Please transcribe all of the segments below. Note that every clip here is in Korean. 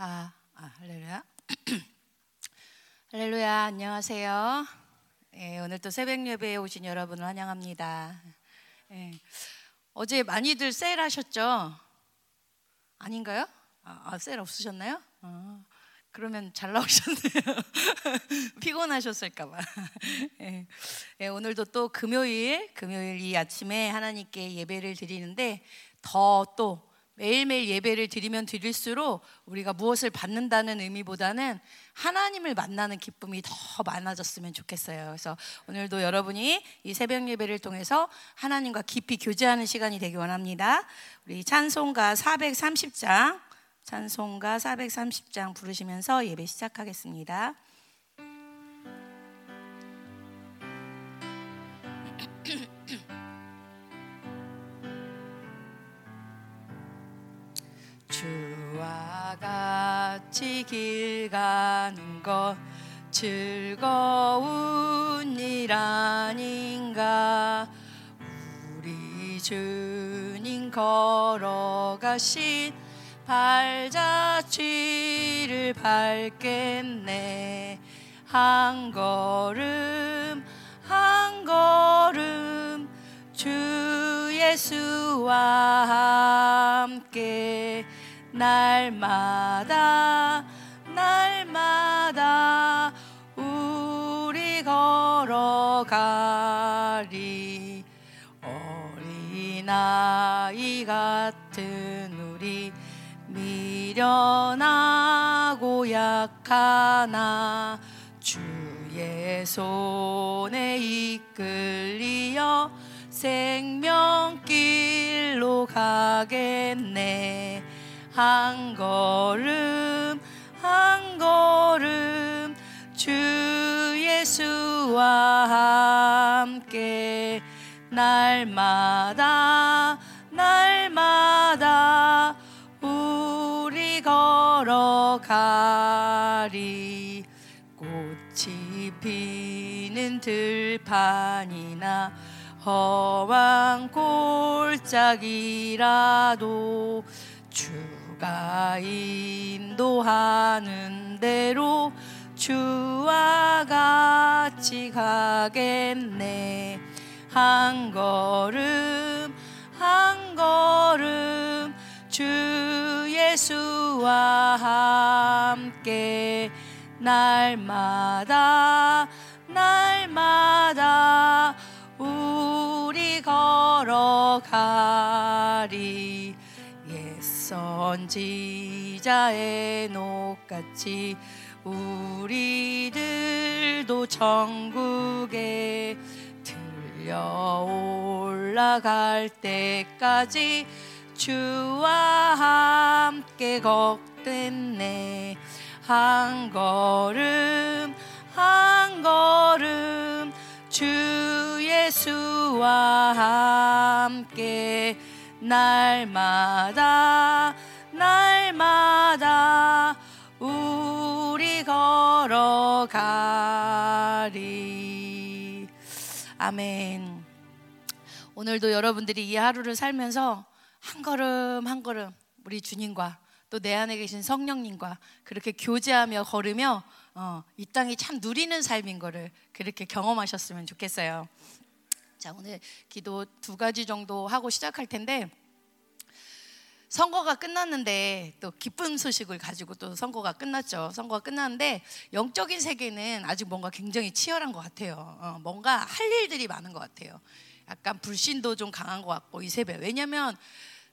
아, 아 할렐루야. 할렐루야, 안녕하세요. 예, 오늘 또 새벽 예배에 오신 여러분을 환영합니다. 예, 어제 많이들 세일하셨죠? 아닌가요? 아, 아 세일 없으셨나요? 아, 그러면 잘 나오셨네요. 피곤하셨을까봐. 예, 예, 오늘도 또 금요일, 금요일 이 아침에 하나님께 예배를 드리는데 더또 매일매일 예배를 드리면 드릴수록 우리가 무엇을 받는다는 의미보다는 하나님을 만나는 기쁨이 더 많아졌으면 좋겠어요. 그래서 오늘도 여러분이 이 새벽 예배를 통해서 하나님과 깊이 교제하는 시간이 되기 원합니다. 우리 찬송가 430장, 찬송가 430장 부르시면서 예배 시작하겠습니다. 와 같이 길 가는 것 즐거운 일 아닌가? 우리 주님 걸어가신 발자취를 밟겠네. 한 걸음 한 걸음 주 예수와 함께 날마다 날마다 우리 걸어가리. 어린아이 같은 우리 미련하고 약하나 주의 손에 이끌리어 생명길로 가겠네 한 걸음 한 걸음 주 예수와 함께 날마다 날마다 우리 걸어가리. 꽃이 피는 들판이나 험한 골짜기라도 주 가 인도하는 대로 주와 같이 가겠네. 한 걸음 한 걸음 주 예수와 함께 날마다 날마다 우리 걸어가리 선지자의 녹같이 우리들도 천국에 들려 올라갈 때까지 주와 함께 걷겠네. 한 걸음 한 걸음 주 예수와 함께 날마다 날마다 우리 걸어가리 아멘 오늘도 여러분들이 이 하루를 살면서 한 걸음 한 걸음 우리 주님과 또 내 안에 계신 성령님과 그렇게 교제하며 걸으며 어, 이 땅이 참 누리는 삶인 거를 그렇게 경험하셨으면 좋겠어요. 자, 오늘 기도 두 가지 정도 하고 시작할 텐데 선거가 끝났는데 또 기쁜 소식을 가지고 또 선거가 끝났죠. 선거가 끝났는데 영적인 세계는 아직 뭔가 굉장히 치열한 것 같아요. 어, 뭔가 할 일들이 많은 것 같아요. 약간 불신도 좀 강한 것 같고 이 세배. 왜냐하면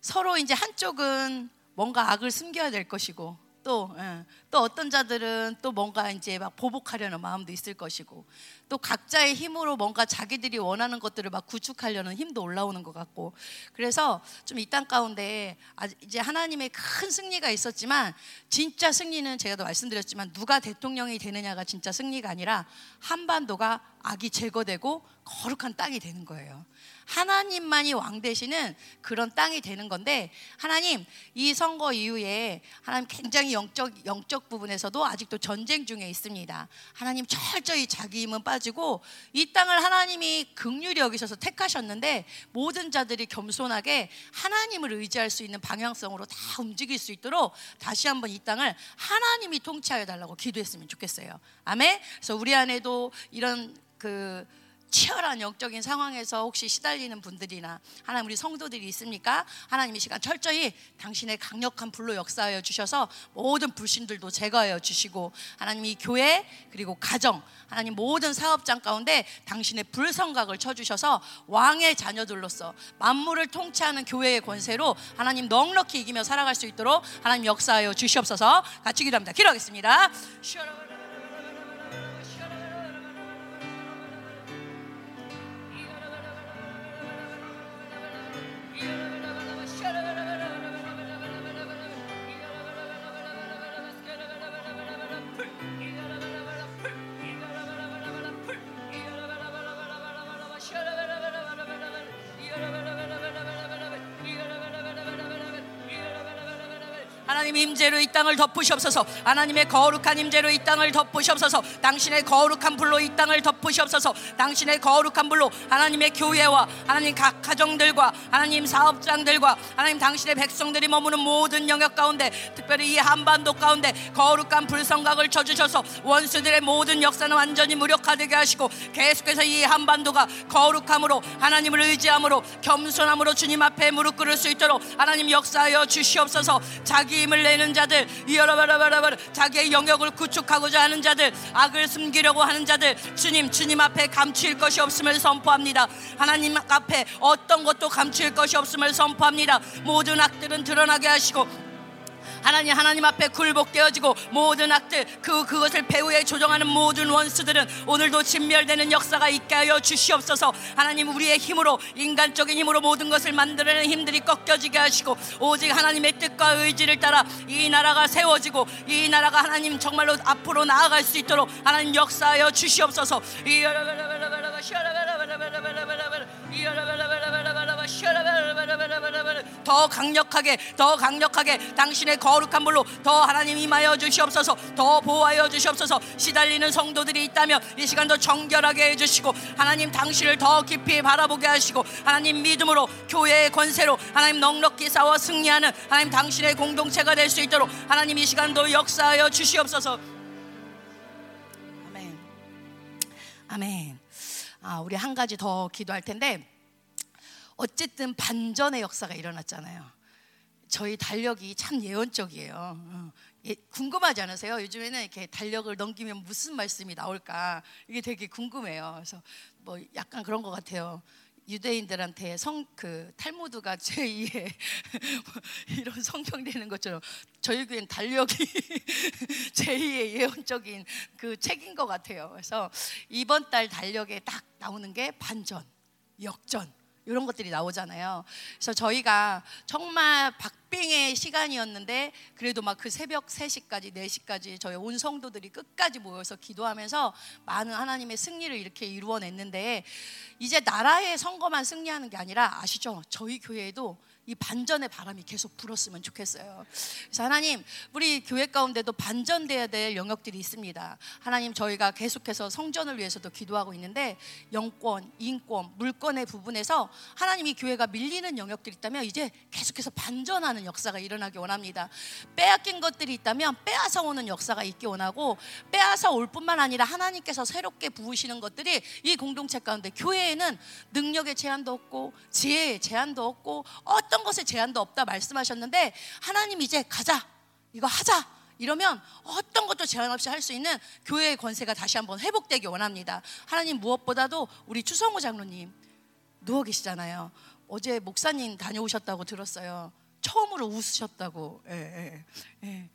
서로 이제 한쪽은 뭔가 악을 숨겨야 될 것이고 또, 예. 또 어떤 자들은 또 뭔가 이제 막 보복하려는 마음도 있을 것이고 또 각자의 힘으로 뭔가 자기들이 원하는 것들을 막 구축하려는 힘도 올라오는 것 같고 그래서 좀 이 땅 가운데 이제 하나님의 큰 승리가 있었지만 진짜 승리는 제가 도 말씀드렸지만 누가 대통령이 되느냐가 진짜 승리가 아니라 한반도가 악이 제거되고 거룩한 땅이 되는 거예요. 하나님만이 왕 되시는 그런 땅이 되는 건데 하나님 이 선거 이후에 하나님 굉장히 영적 영적 부분에서도 아직도 전쟁 중에 있습니다. 하나님 철저히 자기 힘은 빠지고 이 땅을 하나님이 극률이 여기셔서 택하셨는데 모든 자들이 겸손하게 하나님을 의지할 수 있는 방향성으로 다 움직일 수 있도록 다시 한번 이 땅을 하나님이 통치하여 달라고 기도했으면 좋겠어요. 아멘. 그래서 우리 안에도 이런 그 치열한 영적인 상황에서 혹시 시달리는 분들이나 하나님 우리 성도들이 있습니까? 하나님 이 시간 철저히 당신의 강력한 불로 역사하여 주셔서 모든 불신들도 제거하여 주시고 하나님 이 교회 그리고 가정 하나님 모든 사업장 가운데 당신의 불성각을 쳐주셔서 왕의 자녀들로서 만물을 통치하는 교회의 권세로 하나님 넉넉히 이기며 살아갈 수 있도록 하나님 역사하여 주시옵소서. 같이 기도합니다. 기도하겠습니다 하나님 임재로 이 땅을 덮으시옵소서. 하나님의 거룩한 임재로 이 땅을 덮으시옵소서. 당신의 거룩한 불로 이 땅을 덮으시옵소서. 당신의 거룩한 불로 하나님의 교회와 하나님 각 가정들과 하나님 사업장들과 하나님 당신의 백성들이 머무는 모든 영역 가운데 특별히 이 한반도 가운데 거룩한 불성각을 쳐주셔서 원수들의 모든 역사는 완전히 무력화되게 하시고 계속해서 이 한반도가 거룩함으로 하나님을 의지함으로 겸손함으로 주님 앞에 무릎 꿇을 수 있도록 하나님 역사하여 주시옵소서. 자기 힘을 내는 자들 이어라바라바라바라 자기의 영역을 구축하고자 하는 자들 악을 숨기려고 하는 자들 주님 주님 앞에 감추일 것이 없음을 선포합니다. 하나님 앞에 어떤 것도 감추일 것이 없음을 선포합니다. 모든 악들은 드러나게 하시고 하나님 하나님 앞에 굴복되어지고 모든 악들 그 그것을 배후에 조정하는 모든 원수들은 오늘도 진멸되는 역사가 있게 하여 주시옵소서. 하나님 우리의 힘으로 인간적인 힘으로 모든 것을 만들어내는 힘들이 꺾여지게 하시고 오직 하나님의 뜻과 의지를 따라 이 나라가 세워지고 이 나라가 하나님 정말로 앞으로 나아갈 수 있도록 하나님 역사하여 주시옵소서. 더 강력하게 더 강력하게 당신의 거룩한 물로 더 하나님 임하여 주시옵소서 더 보호하여 주시옵소서. 시달리는 성도들이 있다면 이 시간 더 정결하게 해주시고 하나님 당신을 더 깊이 바라보게 하시고 하나님 믿음으로 교회의 권세로 하나님 넉넉히 싸워 승리하는 하나님 당신의 공동체가 될 수 있도록 하나님 이 시간도 역사하여 주시옵소서. 아멘. 아멘. 아, 우리 한 가지 더 기도할 텐데 어쨌든 반전의 역사가 일어났잖아요. 저희 달력이 참 예언적이에요. 어, 예, 궁금하지 않으세요? 요즘에는 이렇게 달력을 넘기면 무슨 말씀이 나올까 이게 되게 궁금해요. 그래서 뭐 약간 그런 것 같아요. 유대인들한테 성 그 탈무드가 제2의 이런 성경 되는 것처럼 저희 교회는 달력이 제2의 예언적인 그 책인 것 같아요. 그래서 이번 달 달력에 딱 나오는 게 반전, 역전 이런 것들이 나오잖아요. 그래서 저희가 정말 박빙의 시간이었는데 그래도 막 그 새벽 3시까지 4시까지 저희 온 성도들이 끝까지 모여서 기도하면서 많은 하나님의 승리를 이렇게 이루어냈는데 이제 나라의 선거만 승리하는 게 아니라 아시죠? 저희 교회에도 이 반전의 바람이 계속 불었으면 좋겠어요. 그래서 하나님, 우리 교회 가운데도 반전돼야 될 영역들이 있습니다. 하나님, 저희가 계속해서 성전을 위해서도 기도하고 있는데 영권, 인권, 물권의 부분에서 하나님 이 교회가 밀리는 영역들이 있다면 이제 계속해서 반전하는 역사가 일어나기 원합니다. 빼앗긴 것들이 있다면 빼앗아 오는 역사가 있기 원하고 빼앗아 올 뿐만 아니라 하나님께서 새롭게 부으시는 것들이 이 공동체 가운데 교회에는 능력의 제한도 없고 지혜의 제한도 없고 어떤 어떤 것에 제한도 없다 말씀하셨는데 하나님 이제 가자 이거 하자 이러면 어떤 것도 제한 없이 할 수 있는 교회의 권세가 다시 한번 회복되기 원합니다. 하나님 무엇보다도 우리 추성호 장로님 누워 계시잖아요. 어제 목사님 다녀오셨다고 들었어요. 처음으로 웃으셨다고. 예, 예, 예.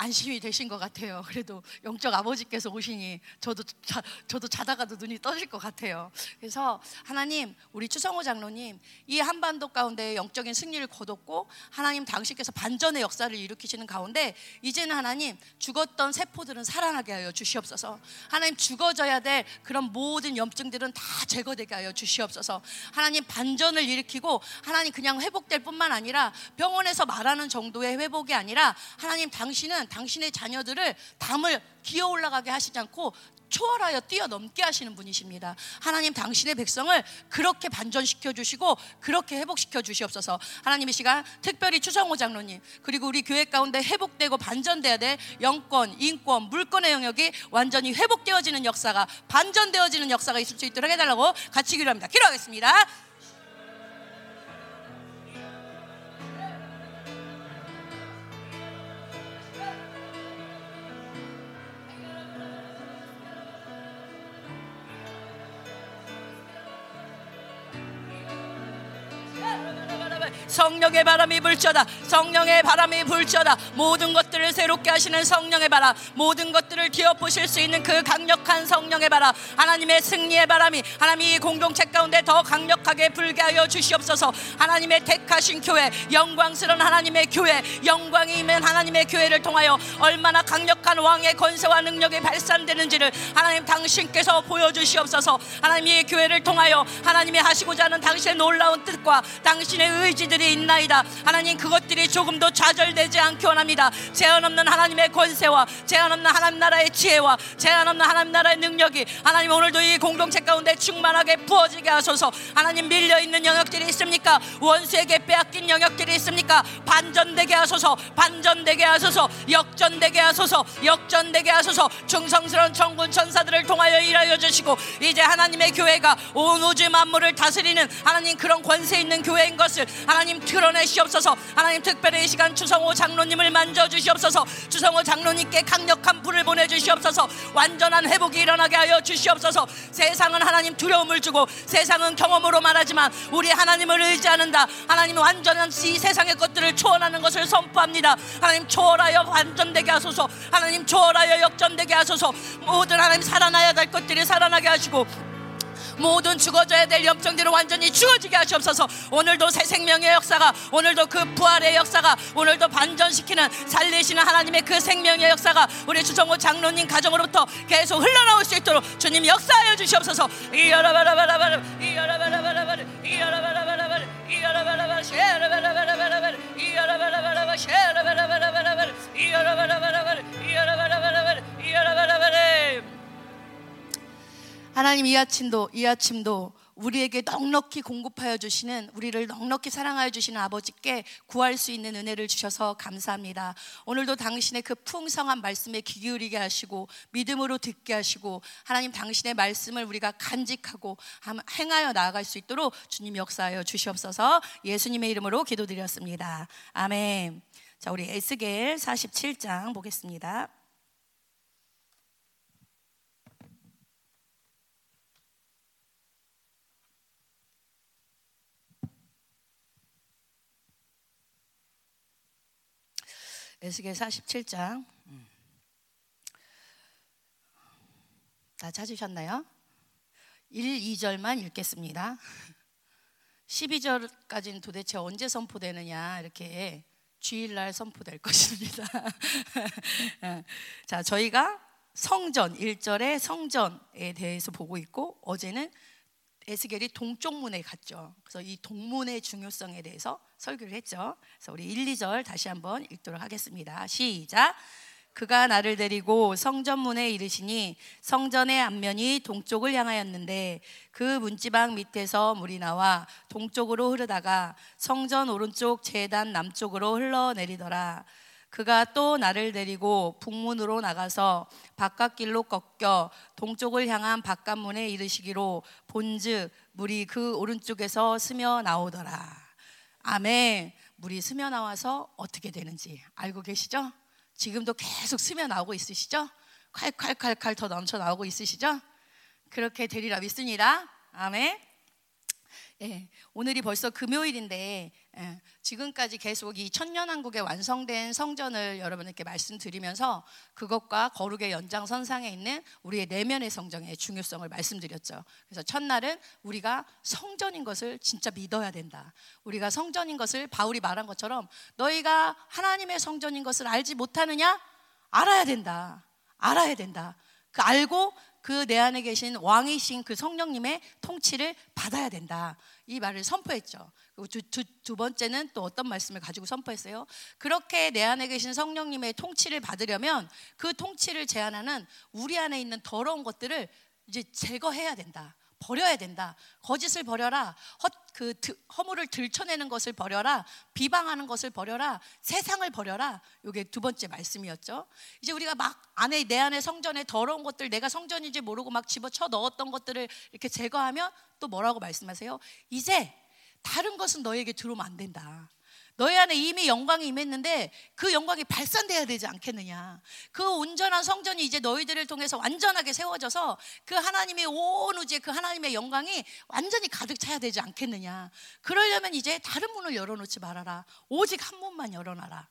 안심이 되신 것 같아요. 그래도 영적 아버지께서 오시니 저도 자, 저도 자다가도 눈이 떠질 것 같아요. 그래서 하나님 우리 추성호 장로님 이 한반도 가운데 영적인 승리를 거뒀고 하나님 당신께서 반전의 역사를 일으키시는 가운데 이제는 하나님 죽었던 세포들은 살아나게 하여 주시옵소서. 하나님 죽어져야 될 그런 모든 염증들은 다 제거되게 하여 주시옵소서. 하나님 반전을 일으키고 하나님 그냥 회복될 뿐만 아니라 병원에서 말하는 정도의 회복이 아니라 하나님 당신은 당신의 자녀들을 담을 기어 올라가게 하시지 않고 초월하여 뛰어넘게 하시는 분이십니다. 하나님 당신의 백성을 그렇게 반전시켜 주시고 그렇게 회복시켜 주시옵소서. 하나님 이 시간 특별히 추성호 장로님 그리고 우리 교회 가운데 회복되고 반전돼야 될 영권, 인권, 물권의 영역이 완전히 회복되어지는 역사가 반전되어지는 역사가 있을 수 있도록 해달라고 같이 기도합니다. 기도하겠습니다. 성령의 바람이 불쳐다. 성령의 바람이 불쳐다. 모든 것들을 새롭게 하시는 성령의 바람 모든 것들을 기어보실 수 있는 그 강력한 성령의 바람 하나님의 승리의 바람이 하나님 이 공동체 가운데 더 강력하게 불게 하여 주시옵소서. 하나님의 택하신 교회 영광스러운 하나님의 교회 영광이 있는 하나님의 교회를 통하여 얼마나 강력한 왕의 권세와 능력이 발산되는지를 하나님 당신께서 보여주시옵소서. 하나님 이 교회를 통하여 하나님이 하시고자 하는 당신의 놀라운 뜻과 당신의 의지들이 있나이다. 하나님 그것들이 조금 더 좌절되지 않기 원합니다. 제한 없는 하나님의 권세와 제한 없는 하나님 나라의 지혜와 제한 없는 하나님 나라의 능력이 하나님 오늘도 이 공동체 가운데 충만하게 부어지게 하소서. 하나님 밀려 있는 영역들이 있습니까? 원수에게 빼앗긴 영역들이 있습니까? 반전되게 하소서. 반전되게 하소서. 역전되게 하소서. 역전되게 하소서. 충성스러운 천군 천사들을 통하여 일하여 주시고 이제 하나님의 교회가 온 우주 만물을 다스리는 하나님 그런 권세 있는 교회인 것을 하나님 드러내시옵소서. 하나님 특별히 이 시간 주성호 장로님을 만져주시옵소서. 주성호 장로님께 강력한 불을 보내주시옵소서. 완전한 회복이 일어나게 하여 주시옵소서. 세상은 하나님 두려움을 주고 세상은 경험으로 말하지만 우리 하나님을 의지하는다. 하나님 완전한 이 세상의 것들을 초월하는 것을 선포합니다. 하나님 초월하여 완전되게 하소서. 하나님 초월하여 역전되게 하소서. 모든 하나님 살아나야 될 것들이 살아나게 하시고 모든 죽어져야 될 염증들을 완전히 죽어지게 하시옵소서. 오늘도 새 생명의 역사가 오늘도 그 부활의 역사가 오늘도 반전시키는 살리시는 하나님의 그 생명의 역사가 우리 주성호 장로님 가정으로부터 계속 흘러나올 수 있도록 주님 역사하여 주시옵소서. 이여라바라바라바라 이여라바라바라바라 이여라바라바라바라 이여라바라바라 쉐라바라바라바라 이여라바라바라바라 쉐라바라바라바라 이여라바라바라바라 이여라바라바라바라 이여라바라바라 하나님 이 아침도 이 아침도 우리에게 넉넉히 공급하여 주시는 우리를 넉넉히 사랑하여 주시는 아버지께 구할 수 있는 은혜를 주셔서 감사합니다. 오늘도 당신의 그 풍성한 말씀에 귀 기울이게 하시고 믿음으로 듣게 하시고 하나님 당신의 말씀을 우리가 간직하고 행하여 나아갈 수 있도록 주님 역사하여 주시옵소서 예수님의 이름으로 기도드렸습니다. 아멘. 자, 우리 에스겔 47장 보겠습니다. 에스겔 47장 음. 다 찾으셨나요? 1, 2절만 읽겠습니다. 12절까지는 도대체 언제 선포되느냐 이렇게 주일날 선포될 것입니다. 자, 저희가 성전 1절의 성전에 대해서 보고 있고 어제는 에스겔이 동쪽 문에 갔죠. 그래서 이 동문의 중요성에 대해서 설교를 했죠. 그래서 우리 1, 2절 다시 한번 읽도록 하겠습니다. 시작. 그가 나를 데리고 성전문에 이르시니 성전의 앞면이 동쪽을 향하였는데 그 문지방 밑에서 물이 나와 동쪽으로 흐르다가 성전 오른쪽 재단 남쪽으로 흘러내리더라. 그가 또 나를 데리고 북문으로 나가서 바깥 길로 꺾여 동쪽을 향한 바깥문에 이르시기로 본즉 물이 그 오른쪽에서 스며 나오더라. 아멘. 물이 스며 나와서 어떻게 되는지 알고 계시죠? 지금도 계속 스며 나오고 있으시죠? 칼칼칼칼 더 넘쳐 나오고 있으시죠? 그렇게 되리라 믿습니다. 아멘. 예, 오늘이 벌써 금요일인데 예, 지금까지 계속 이 천년왕국의 완성된 성전을 여러분에게 말씀드리면서 그것과 거룩의 연장선상에 있는 우리의 내면의 성전의 중요성을 말씀드렸죠. 그래서 첫날은 우리가 성전인 것을 진짜 믿어야 된다. 우리가 성전인 것을 바울이 말한 것처럼 너희가 하나님의 성전인 것을 알지 못하느냐? 알아야 된다. 알아야 된다. 그 알고 그 내 안에 계신 왕이신 그 성령님의 통치를 받아야 된다. 이 말을 선포했죠. 두, 두, 두 번째는 또 어떤 말씀을 가지고 선포했어요? 그렇게 내 안에 계신 성령님의 통치를 받으려면 그 통치를 제한하는 우리 안에 있는 더러운 것들을 이제 제거해야 된다. 버려야 된다. 거짓을 버려라. 헛, 그 허물을 들춰내는 것을 버려라. 비방하는 것을 버려라. 세상을 버려라. 이게 두 번째 말씀이었죠. 이제 우리가 막 안에 내 안에 성전에 더러운 것들 내가 성전인지 모르고 막 집어쳐 넣었던 것들을 이렇게 제거하면 또 뭐라고 말씀하세요? 이제 다른 것은 너에게 들어오면 안 된다. 너희 안에 이미 영광이 임했는데 그 영광이 발산돼야 되지 않겠느냐. 그 온전한 성전이 이제 너희들을 통해서 완전하게 세워져서 그 하나님의 온 우주에 그 하나님의 영광이 완전히 가득 차야 되지 않겠느냐. 그러려면 이제 다른 문을 열어놓지 말아라. 오직 한 문만 열어놔라.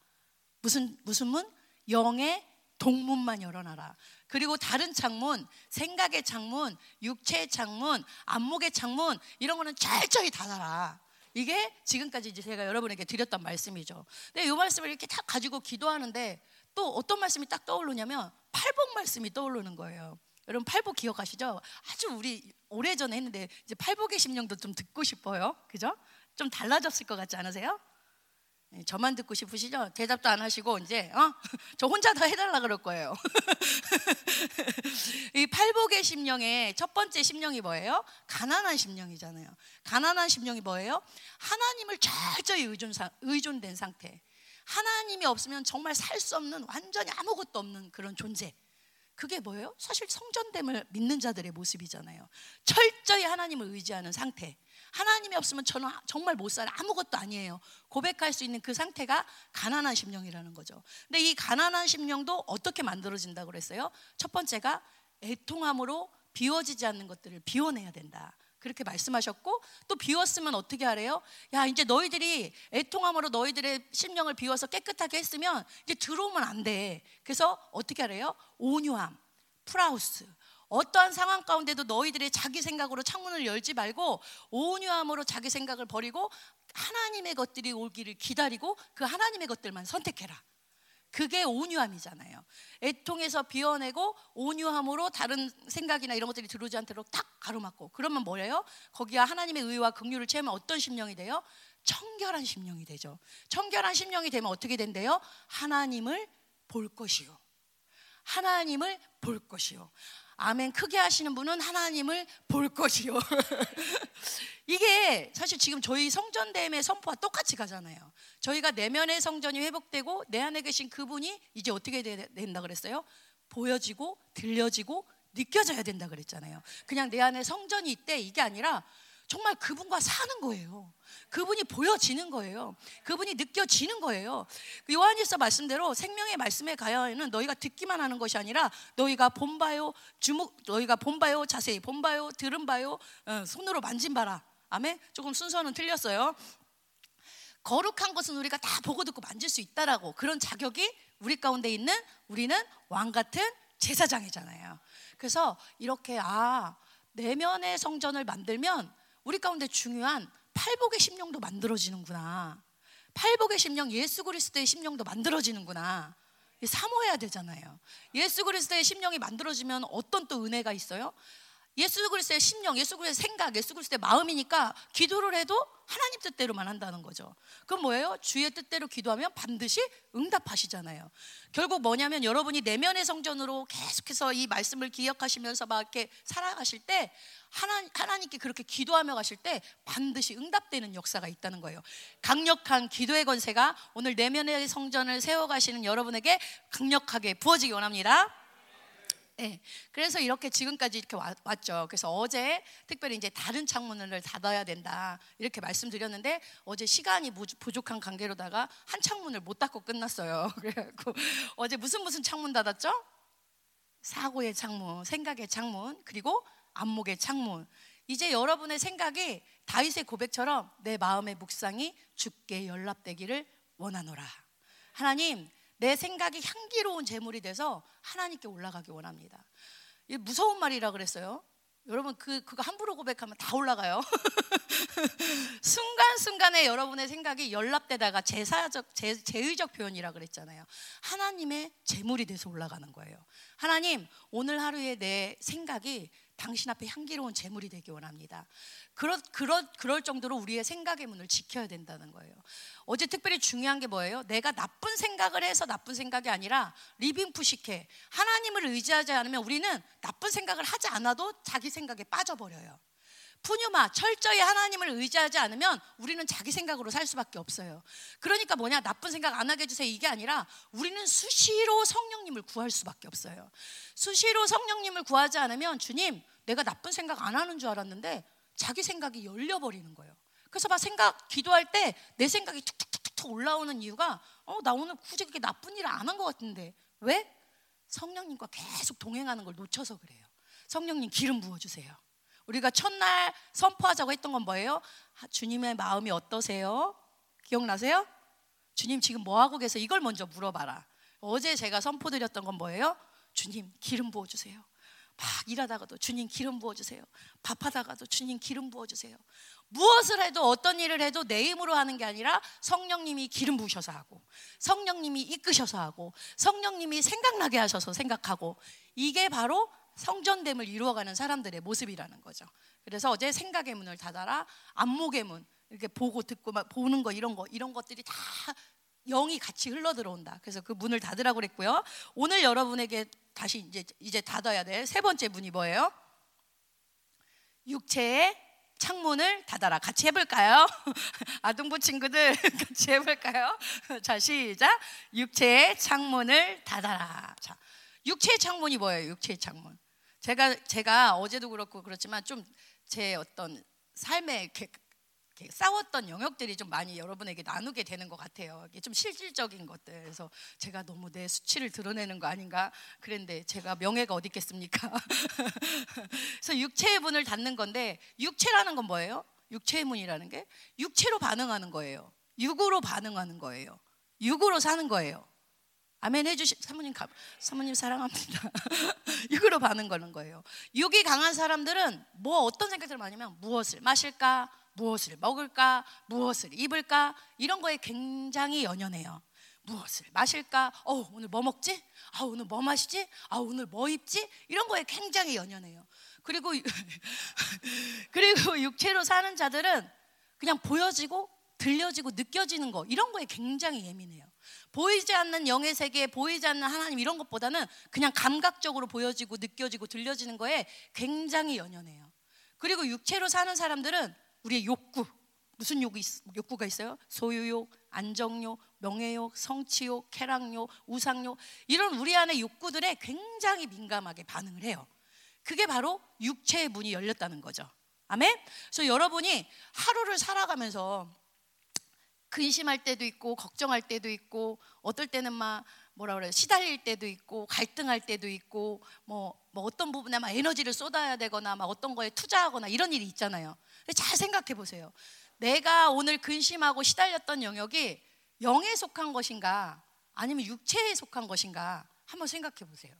무슨 무슨 문? 영의 동문만 열어놔라. 그리고 다른 창문, 생각의 창문, 육체의 창문, 안목의 창문 이런 거는 철저히 닫아라. 이게 지금까지 이제 제가 여러분에게 드렸던 말씀이죠. 근데 이 말씀을 이렇게 딱 가지고 기도하는데 또 어떤 말씀이 딱 떠오르냐면 팔복 말씀이 떠오르는 거예요. 여러분 팔복 기억하시죠? 아주 우리 오래전에 했는데 이제 팔복의 심령도 좀 듣고 싶어요. 그죠? 좀 달라졌을 것 같지 않으세요? 네, 저만 듣고 싶으시죠? 대답도 안 하시고 이제 어? 저 혼자 다 해달라 그럴 거예요. 이 팔복의 심령의 첫 번째 심령이 뭐예요? 가난한 심령이잖아요. 가난한 심령이 뭐예요? 하나님을 철저히 의존, 의존된 상태. 하나님이 없으면 정말 살 수 없는 완전히 아무것도 없는 그런 존재. 그게 뭐예요? 사실 성전됨을 믿는 자들의 모습이잖아요. 철저히 하나님을 의지하는 상태. 하나님이 없으면 저는 정말 못 살아. 아무것도 아니에요. 고백할 수 있는 그 상태가 가난한 심령이라는 거죠. 근데 이 가난한 심령도 어떻게 만들어진다고 그랬어요? 첫 번째가 애통함으로 비워지지 않는 것들을 비워내야 된다. 그렇게 말씀하셨고 또 비웠으면 어떻게 하래요? 야 이제 너희들이 애통함으로 너희들의 심령을 비워서 깨끗하게 했으면 이제 들어오면 안 돼. 그래서 어떻게 하래요? 온유함, 프라우스, 어떠한 상황 가운데도 너희들의 자기 생각으로 창문을 열지 말고 온유함으로 자기 생각을 버리고 하나님의 것들이 오기를 기다리고 그 하나님의 것들만 선택해라. 그게 온유함이잖아요. 애통에서 비워내고 온유함으로 다른 생각이나 이런 것들이 들어오지 않도록 딱 가로막고 그러면 뭐예요? 거기가 하나님의 의와 긍휼을 채우면 어떤 심령이 돼요? 청결한 심령이 되죠. 청결한 심령이 되면 어떻게 된대요? 하나님을 볼 것이요. 하나님을 볼 것이요. 아멘 크게 하시는 분은 하나님을 볼 것이요. 이게 사실 지금 저희 성전됨의 선포와 똑같이 가잖아요. 저희가 내면의 성전이 회복되고 내 안에 계신 그분이 이제 어떻게 된다 그랬어요? 보여지고 들려지고 느껴져야 된다 그랬잖아요. 그냥 내 안에 성전이 있대 이게 아니라 정말 그분과 사는 거예요. 그분이 보여지는 거예요. 그분이 느껴지는 거예요. 그 요한일서 말씀대로 생명의 말씀에 가야에는 너희가 듣기만 하는 것이 아니라 너희가 본바요 주목 너희가 본바요 자세히 본바요 들은 바요 어, 손으로 만진 바라. 아멘. 조금 순서는 틀렸어요. 거룩한 것은 우리가 다 보고 듣고 만질 수 있다라고 그런 자격이 우리 가운데 있는 우리는 왕 같은 제사장이잖아요. 그래서 이렇게 아 내면의 성전을 만들면 우리 가운데 중요한 팔복의 심령도 만들어지는구나. 팔복의 심령, 예수 그리스도의 심령도 만들어지는구나. 사모해야 되잖아요. 예수 그리스도의 심령이 만들어지면 어떤 또 은혜가 있어요? 예수 그리스도의 심령, 예수 그리스도의 생각, 예수 그리스도의 마음이니까 기도를 해도 하나님 뜻대로만 한다는 거죠. 그럼 뭐예요? 주의 뜻대로 기도하면 반드시 응답하시잖아요. 결국 뭐냐면 여러분이 내면의 성전으로 계속해서 이 말씀을 기억하시면서 막 이렇게 살아가실 때 하나, 하나님께 그렇게 기도하며 가실 때 반드시 응답되는 역사가 있다는 거예요. 강력한 기도의 권세가 오늘 내면의 성전을 세워가시는 여러분에게 강력하게 부어지기 원합니다. 네, 그래서 이렇게 지금까지 이렇게 왔, 죠 그래서 어제 특별히 이제 다른 창문을 닫아야 된다 이렇게 말씀드렸는데 어제 시간이 부족한 관계로다가 한 창문을 못 닫고 끝났어요. 그래갖고 어제 무슨 무슨 창문 닫았죠? 사고의 창문, 생각의 창문, 그리고 안목의 창문. 이제 여러분의 생각이 다윗의 고백처럼 내 마음의 묵상이 주께 연락되기를 원하노라. 하나님, 내 생각이 향기로운 제물이 돼서 하나님께 올라가기 원합니다. 이 무서운 말이라 그랬어요. 여러분 그 그거 함부로 고백하면 다 올라가요. 순간순간에 여러분의 생각이 연락되다가 제사적 제, 제의적 표현이라 그랬잖아요. 하나님의 제물이 돼서 올라가는 거예요. 하나님, 오늘 하루에 내 생각이 당신 앞에 향기로운 제물이 되기 원합니다. 그럴, 그럴, 그럴 정도로 우리의 생각의 문을 지켜야 된다는 거예요. 어제 특별히 중요한 게 뭐예요? 내가 나쁜 생각을 해서 나쁜 생각이 아니라 living psyche. 하나님을 의지하지 않으면 우리는 나쁜 생각을 하지 않아도 자기 생각에 빠져버려요. 푸뉴마 철저히 하나님을 의지하지 않으면 우리는 자기 생각으로 살 수밖에 없어요. 그러니까 뭐냐 나쁜 생각 안 하게 해주세요 이게 아니라 우리는 수시로 성령님을 구할 수밖에 없어요. 수시로 성령님을 구하지 않으면 주님 내가 나쁜 생각 안 하는 줄 알았는데 자기 생각이 열려버리는 거예요. 그래서 막 생각 기도할 때 내 생각이 툭툭툭툭 올라오는 이유가 어 나 오늘 굳이 그렇게 나쁜 일을 안 한 것 같은데 왜 성령님과 계속 동행하는 걸 놓쳐서 그래요. 성령님 기름 부어 주세요. 우리가 첫날 선포하자고 했던 건 뭐예요? 주님의 마음이 어떠세요? 기억나세요? 주님 지금 뭐 하고 계세요? 이걸 먼저 물어봐라. 어제 제가 선포드렸던 건 뭐예요? 주님 기름 부어 주세요. 막 일하다가도 주님 기름 부어 주세요. 밥하다가도 주님 기름 부어 주세요. 무엇을 해도 어떤 일을 해도 내 힘으로 하는 게 아니라 성령님이 기름 부으셔서 하고 성령님이 이끄셔서 하고 성령님이 생각나게 하셔서 생각하고 이게 바로 성전됨을 이루어가는 사람들의 모습이라는 거죠. 그래서 어제 생각의 문을 닫아라, 안목의 문 이렇게 보고 듣고 막 보는 거 이런 거 이런 것들이 다 영이 같이 흘러 들어온다. 그래서 그 문을 닫으라고 그랬고요. 오늘 여러분에게 다시 이제 이제 닫아야 될 세 번째 문이 뭐예요? 육체의 창문을 닫아라. 같이 해볼까요? 아동부 친구들 같이 해볼까요? 자 시작. 육체의 창문을 닫아라. 자, 육체의 창문이 뭐예요? 육체의 창문. 제가 제가 어제도 그렇고 그렇지만 좀 제 어떤 삶에 이렇게, 이렇게 싸웠던 영역들이 좀 많이 여러분에게 나누게 되는 것 같아요. 이게 좀 실질적인 것들. 그래서 제가 너무 내 수치를 드러내는 거 아닌가 그랬는데 제가 명예가 어디 있겠습니까? 그래서 육체의 문을 닫는 건데 육체라는 건 뭐예요? 육체의 문이라는 게 육체로 반응하는 거예요. 육으로 반응하는 거예요. 육으로 사는 거예요. 아멘 해주시 사모님 감, 사모님 사랑합니다. 육으로 반응 거는 거예요. 육이 강한 사람들은 뭐 어떤 생각들을 많이 하면 무엇을 마실까, 무엇을 먹을까, 무엇을 입을까 이런 거에 굉장히 연연해요. 무엇을 마실까? 어 오늘 뭐 먹지? 아 오늘 뭐 마시지? 아 오늘 뭐 입지? 이런 거에 굉장히 연연해요. 그리고 그리고 육체로 사는 자들은 그냥 보여지고 들려지고 느껴지는 거 이런 거에 굉장히 예민해요. 보이지 않는 영의 세계, 보이지 않는 하나님 이런 것보다는 그냥 감각적으로 보여지고 느껴지고 들려지는 거에 굉장히 연연해요. 그리고 육체로 사는 사람들은 우리의 욕구, 무슨 욕이, 욕구가 있어요? 소유욕, 안정욕, 명예욕, 성취욕, 쾌락욕, 우상욕 이런 우리 안의 욕구들에 굉장히 민감하게 반응을 해요. 그게 바로 육체의 문이 열렸다는 거죠. 아멘? 그래서 여러분이 하루를 살아가면서 근심할 때도 있고 걱정할 때도 있고 어떨 때는 막 뭐라 그래요 시달릴 때도 있고 갈등할 때도 있고 뭐, 뭐 어떤 부분에 막 에너지를 쏟아야 되거나 막 어떤 거에 투자하거나 이런 일이 있잖아요. 잘 생각해 보세요. 내가 오늘 근심하고 시달렸던 영역이 영에 속한 것인가 아니면 육체에 속한 것인가 한번 생각해 보세요.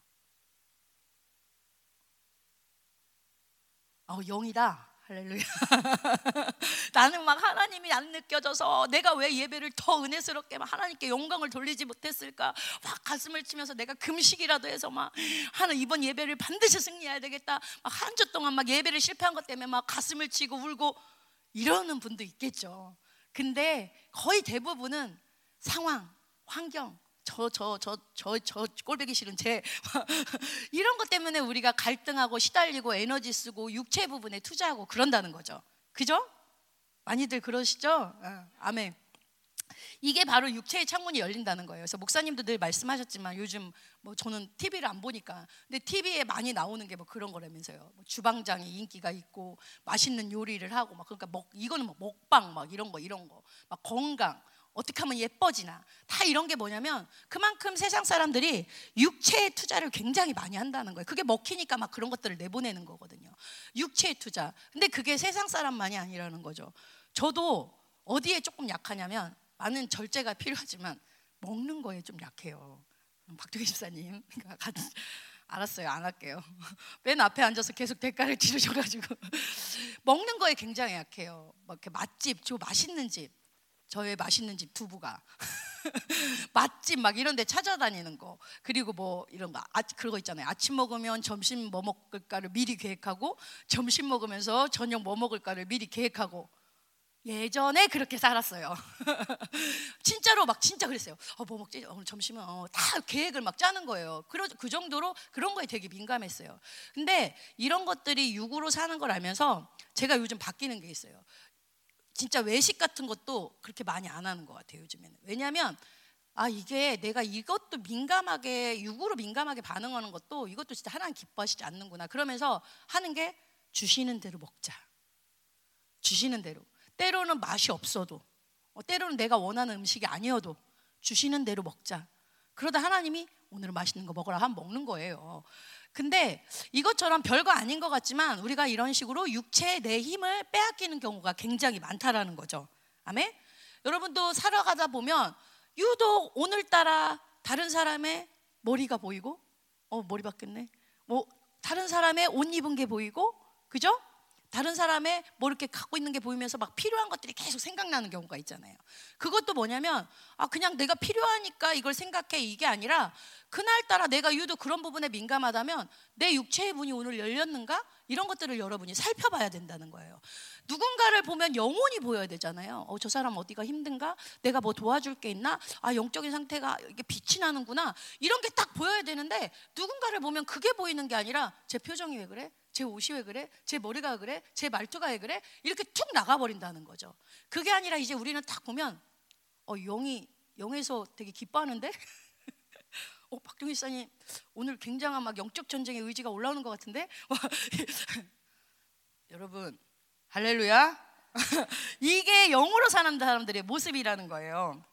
어, 영이다. 할렐루야. 나는 막 하나님이 안 느껴져서 내가 왜 예배를 더 은혜스럽게 막 하나님께 영광을 돌리지 못했을까? 막 가슴을 치면서 내가 금식이라도 해서 막 하나 이번 예배를 반드시 승리해야 되겠다. 막 한 주 동안 막 예배를 실패한 것 때문에 막 가슴을 치고 울고 이러는 분도 있겠죠. 근데 거의 대부분은 상황, 환경, 저 저 저 저 저 꼴배기 싫은 제 이런 것 때문에 우리가 갈등하고 시달리고 에너지 쓰고 육체 부분에 투자하고 그런다는 거죠. 그죠? 많이들 그러시죠? 어, 아멘. 이게 바로 육체의 창문이 열린다는 거예요. 그래서 목사님도 늘 말씀하셨지만 요즘 뭐 저는 TV를 안 보니까 근데 TV에 많이 나오는 게 뭐 그런 거라면서요. 뭐 주방장이 인기가 있고 맛있는 요리를 하고 막 그러니까 먹 이거는 뭐 먹방 막 이런 거 이런 거 막 건강 어떻게 하면 예뻐지나 다 이런 게 뭐냐면 그만큼 세상 사람들이 육체의 투자를 굉장히 많이 한다는 거예요. 그게 먹히니까 막 그런 것들을 내보내는 거거든요. 육체의 투자. 근데 그게 세상 사람만이 아니라는 거죠. 저도 어디에 조금 약하냐면 많은 절제가 필요하지만 먹는 거에 좀 약해요. 박동희 집사님 알았어요 안 할게요 맨 앞에 앉아서 계속 대가를 치르셔가지고 먹는 거에 굉장히 약해요 막 이렇게 맛집 저 맛있는 집 저의 맛있는 집 두부가 맛집 막 이런 데 찾아다니는 거 그리고 뭐 이런 거 아, 그거 있잖아요 아침 먹으면 점심 뭐 먹을까를 미리 계획하고 점심 먹으면서 저녁 뭐 먹을까를 미리 계획하고 예전에 그렇게 살았어요. 진짜로 막 진짜 그랬어요. 어, 뭐 먹지? 오늘 점심은 어, 다 계획을 막 짜는 거예요. 그, 그 정도로 그런 거에 되게 민감했어요. 근데 이런 것들이 육으로 사는 걸 알면서 제가 요즘 바뀌는 게 있어요. 진짜 외식 같은 것도 그렇게 많이 안 하는 것 같아요 요즘에는. 왜냐하면 아 이게 내가 이것도 민감하게 육으로 민감하게 반응하는 것도 이것도 진짜 하나님 기뻐하시지 않는구나. 그러면서 하는 게 주시는 대로 먹자. 주시는 대로. 때로는 맛이 없어도 어, 때로는 내가 원하는 음식이 아니어도 주시는 대로 먹자. 그러다 하나님이 오늘은 맛있는 거 먹어라 하면 먹는 거예요 근데 이것처럼 별거 아닌 것 같지만 우리가 이런 식으로 육체의 내 힘을 빼앗기는 경우가 굉장히 많다라는 거죠. 아멘. 여러분도 살아가다 보면 유독 오늘따라 다른 사람의 머리가 보이고, 어 머리 바뀌네. 뭐 다른 사람의 옷 입은 게 보이고, 그죠? 다른 사람의 뭐 이렇게 갖고 있는 게 보이면서 막 필요한 것들이 계속 생각나는 경우가 있잖아요. 그것도 뭐냐면 아 그냥 내가 필요하니까 이걸 생각해 이게 아니라 그날따라 내가 유독 그런 부분에 민감하다면 내 육체의 문이 오늘 열렸는가 이런 것들을 여러분이 살펴봐야 된다는 거예요. 누군가를 보면 영혼이 보여야 되잖아요. 어, 저 사람 어디가 힘든가? 내가 뭐 도와줄 게 있나? 아, 영적인 상태가 이게 빛이 나는구나. 이런 게 딱 보여야 되는데 누군가를 보면 그게 보이는 게 아니라 제 표정이 왜 그래? 제 옷이 왜 그래? 제 머리가 왜 그래? 제 말투가 왜 그래? 이렇게 툭 나가버린다는 거죠. 그게 아니라 이제 우리는 딱 보면 어, 영이 영에서 되게 기뻐하는데? 어, 박동희 사님 오늘 굉장한 막 영적 전쟁의 의지가 올라오는 것 같은데? 여러분 할렐루야. 이게 영으로 사는 사람들의 모습이라는 거예요.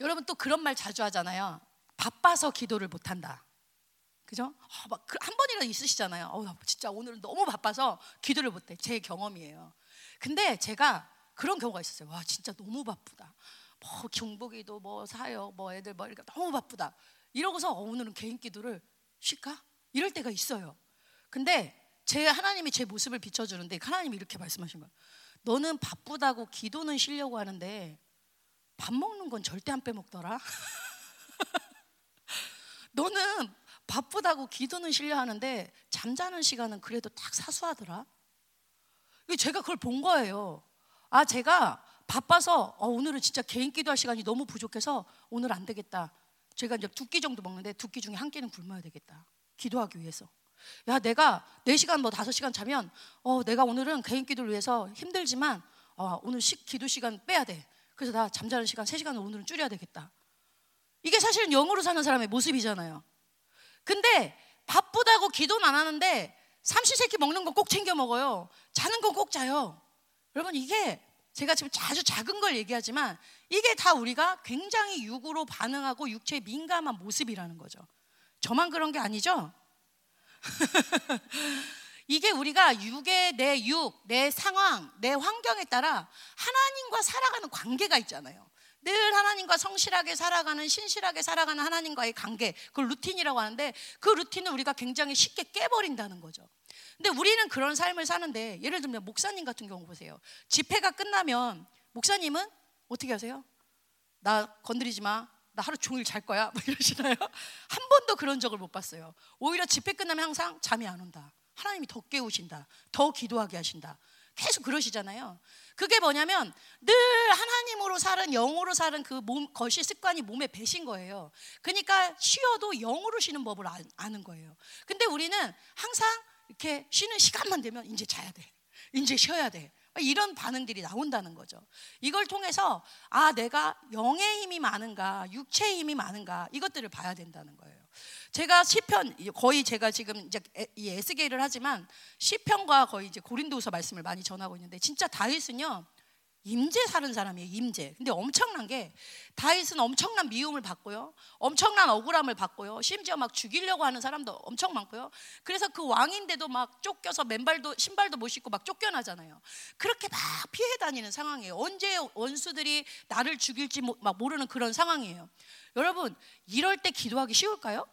여러분 또 그런 말 자주 하잖아요. 바빠서 기도를 못 한다. 그죠? 어, 막한 그 번이라도 있으시잖아요. 어, 나 진짜 오늘은 너무 바빠서 기도를 못해. 제 경험이에요. 근데 제가 그런 경우가 있었어요. 와, 진짜 너무 바쁘다. 뭐 경복이도 뭐 사역, 뭐 애들 뭐 이렇게 너무 바쁘다. 이러고서 어, 오늘은 개인 기도를 쉴까? 이럴 때가 있어요. 근데 제 하나님이 제 모습을 비춰주는데 하나님이 이렇게 말씀하신 거예요. 너는 바쁘다고 기도는 쉬려고 하는데 밥 먹는 건 절대 안 빼먹더라. 너는 바쁘다고 기도는 실려 하는데 잠자는 시간은 그래도 딱 사수하더라. 제가 그걸 본 거예요. 아, 제가 바빠서 어, 오늘은 진짜 개인 기도할 시간이 너무 부족해서 오늘 안 되겠다. 제가 이제 두 끼 정도 먹는데 두 끼 중에 한 끼는 굶어야 되겠다. 기도하기 위해서. 야, 내가 4시간 뭐 5시간 자면 어, 내가 오늘은 개인 기도를 위해서 힘들지만 어, 오늘 시, 기도 시간 빼야 돼. 그래서 나 잠자는 시간 3시간을 오늘은 줄여야 되겠다. 이게 사실은 영으로 사는 사람의 모습이잖아요. 근데 바쁘다고 기도는 안 하는데 삼시세끼 먹는 거꼭 챙겨 먹어요. 자는 거꼭 자요. 여러분 이게 제가 지금 자주 작은 걸 얘기하지만 이게 다 우리가 굉장히 육으로 반응하고 육체에 민감한 모습이라는 거죠. 저만 그런 게 아니죠? 이게 우리가 육의 내 육, 내 상황, 내 환경에 따라 하나님과 살아가는 관계가 있잖아요. 늘 하나님과 성실하게 살아가는 신실하게 살아가는 하나님과의 관계 그걸 루틴이라고 하는데 그 루틴을 우리가 굉장히 쉽게 깨버린다는 거죠. 근데 우리는 그런 삶을 사는데 예를 들면 목사님 같은 경우 보세요. 집회가 끝나면 목사님은 어떻게 하세요? 나 건드리지 마. 나 하루 종일 잘 거야. 뭐 이러시나요? 한 번도 그런 적을 못 봤어요. 오히려 집회 끝나면 항상 잠이 안 온다. 하나님이 더 깨우신다. 더 기도하게 하신다. 계속 그러시잖아요. 그게 뭐냐면 늘 하나님으로 사는 영으로 사는 그 몸, 것이 습관이 몸에 배신 거예요. 그러니까 쉬어도 영으로 쉬는 법을 아, 는 거예요. 근데 우리는 항상 이렇게 쉬는 시간만 되면 이제 자야 돼. 이제 쉬어야 돼. 이런 반응들이 나온다는 거죠. 이걸 통해서 아 내가 영의 힘이 많은가, 육체의 힘이 많은가 이것들을 봐야 된다는 거예요. 제가 시편 거의 제가 지금 이제 이 에스겔을 하지만 시편과 거의 이제 고린도후서 말씀을 많이 전하고 있는데 진짜 다윗은요 임재 사는 사람이에요. 임재. 근데 엄청난 게 다윗은 엄청난 미움을 받고요. 엄청난 억울함을 받고요. 심지어 막 죽이려고 하는 사람도 엄청 많고요. 그래서 그 왕인데도 막 쫓겨서 맨발도 신발도 못 신고 막 쫓겨나잖아요. 그렇게 막 피해 다니는 상황이에요. 언제 원수들이 나를 죽일지 막 모르는 그런 상황이에요. 여러분, 이럴 때 기도하기 쉬울까요?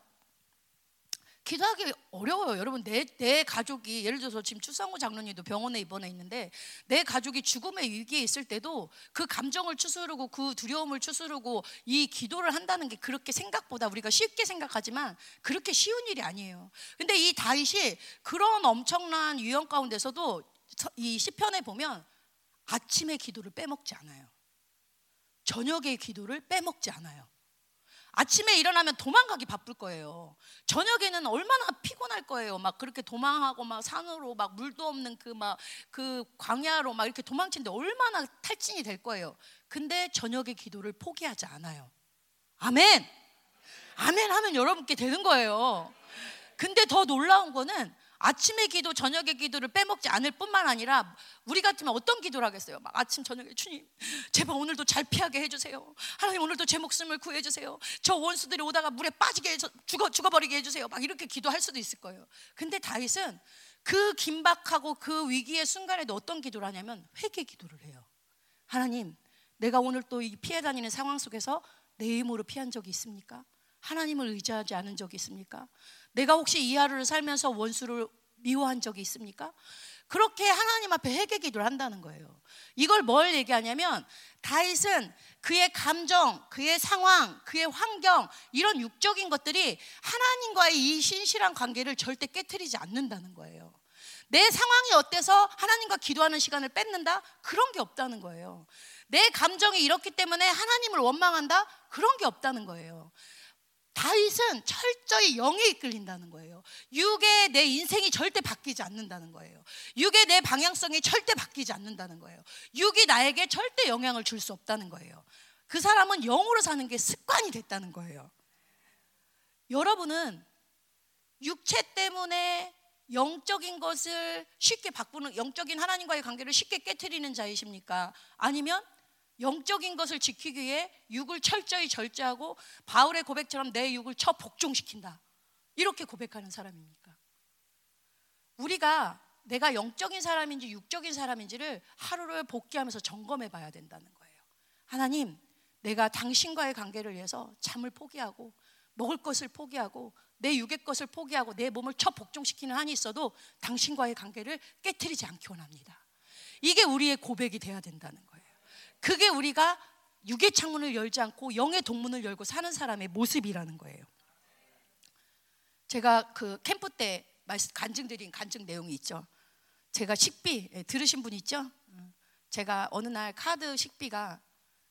기도하기 어려워요. 여러분, 내, 내 가족이, 예를 들어서 지금 추상호 장로님도 병원에 입원해 있는데, 내 가족이 죽음의 위기에 있을 때도 그 감정을 추스르고 그 두려움을 추스르고 이 기도를 한다는 게 그렇게 생각보다 우리가 쉽게 생각하지만 그렇게 쉬운 일이 아니에요. 근데 이 다윗이 그런 엄청난 유형 가운데서도 이 시편에 보면 아침의 기도를 빼먹지 않아요. 저녁의 기도를 빼먹지 않아요. 아침에 일어나면 도망가기 바쁠 거예요. 저녁에는 얼마나 피곤할 거예요. 막 그렇게 도망하고 막 산으로 막 물도 없는 그막그 광야로 막 이렇게 도망치는데 얼마나 탈진이 될 거예요. 근데 저녁의 기도를 포기하지 않아요. 아멘. 아멘 하면 여러분께 되는 거예요. 근데 더 놀라운 거는 아침의 기도, 저녁의 기도를 빼먹지 않을 뿐만 아니라 우리 같으면 어떤 기도를 하겠어요? 막 아침, 저녁에 주님, 제발 오늘도 잘 피하게 해주세요. 하나님 오늘도 제 목숨을 구해주세요. 저 원수들이 오다가 물에 빠지게 죽어, 죽어버리게 해주세요. 막 이렇게 기도할 수도 있을 거예요. 근데 다윗은 그 긴박하고 그 위기의 순간에도 어떤 기도를 하냐면 회개 기도를 해요. 하나님, 내가 오늘 또 이 피해 다니는 상황 속에서 내 힘으로 피한 적이 있습니까? 하나님을 의지하지 않은 적이 있습니까? 내가 혹시 이 하루를 살면서 원수를 미워한 적이 있습니까? 그렇게 하나님 앞에 회개 기도를 한다는 거예요. 이걸 뭘 얘기하냐면 다윗은 그의 감정, 그의 상황, 그의 환경 이런 육적인 것들이 하나님과의 이 신실한 관계를 절대 깨뜨리지 않는다는 거예요. 내 상황이 어때서 하나님과 기도하는 시간을 뺏는다? 그런 게 없다는 거예요. 내 감정이 이렇기 때문에 하나님을 원망한다? 그런 게 없다는 거예요. 다윗은 철저히 영에 이끌린다는 거예요. 육의 내 인생이 절대 바뀌지 않는다는 거예요. 육의 내 방향성이 절대 바뀌지 않는다는 거예요. 육이 나에게 절대 영향을 줄 수 없다는 거예요. 그 사람은 영으로 사는 게 습관이 됐다는 거예요. 여러분은 육체 때문에 영적인 것을 쉽게 바꾸는 영적인 하나님과의 관계를 쉽게 깨뜨리는 자이십니까? 아니면 영적인 것을 지키기 위해 육을 철저히 절제하고 바울의 고백처럼 내 육을 처 복종시킨다. 이렇게 고백하는 사람입니까? 우리가 내가 영적인 사람인지 육적인 사람인지를 하루를 복귀하면서 점검해 봐야 된다는 거예요. 하나님, 내가 당신과의 관계를 위해서 잠을 포기하고 먹을 것을 포기하고 내 육의 것을 포기하고 내 몸을 첫 복종시키는 한이 있어도 당신과의 관계를 깨뜨리지 않기 원합니다. 이게 우리의 고백이 돼야 된다는 거예요. 그게 우리가 육의 창문을 열지 않고 영의 동문을 열고 사는 사람의 모습이라는 거예요. 제가 그 캠프 때 간증드린 간증 내용이 있죠. 제가 식비 예, 들으신 분 있죠? 제가 어느 날 카드 식비가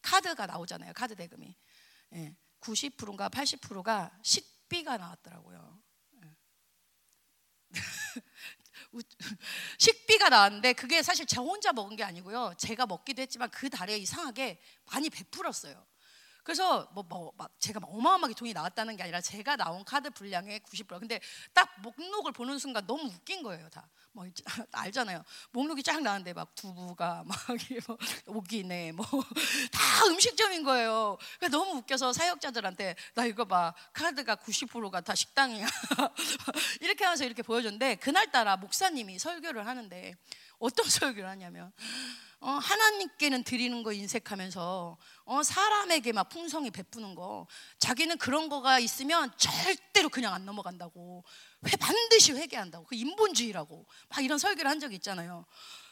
카드가 나오잖아요. 카드 대금이 90%인가 예, 80%가 식비가 나왔더라고요. 예. 식비가 나왔는데 그게 사실 저 혼자 먹은 게 아니고요. 제가 먹기도 했지만 그 달에 이상하게 많이 베풀었어요. 그래서 뭐, 뭐, 막 제가 막 어마어마하게 돈이 나왔다는 게 아니라 제가 나온 카드 분량의 90%. 근데 딱 목록을 보는 순간 너무 웃긴 거예요, 다. 뭐 알잖아요. 목록이 쫙 나왔는데 막 두부가 막 뭐, 오기네 뭐 다 음식점인 거예요. 그래서 너무 웃겨서 사역자들한테 나 이거 봐 카드가 90%가 다 식당이야. 이렇게 하면서 이렇게 보여줬는데 그날따라 목사님이 설교를 하는데 어떤 설교를 하냐면 어, 하나님께는 드리는 거 인색하면서 어, 사람에게 막 풍성히 베푸는 거. 자기는 그런 거가 있으면 절대로 그냥 안 넘어간다고. 회 반드시 회개한다고. 그 인본주의라고. 막 이런 설교를 한 적이 있잖아요.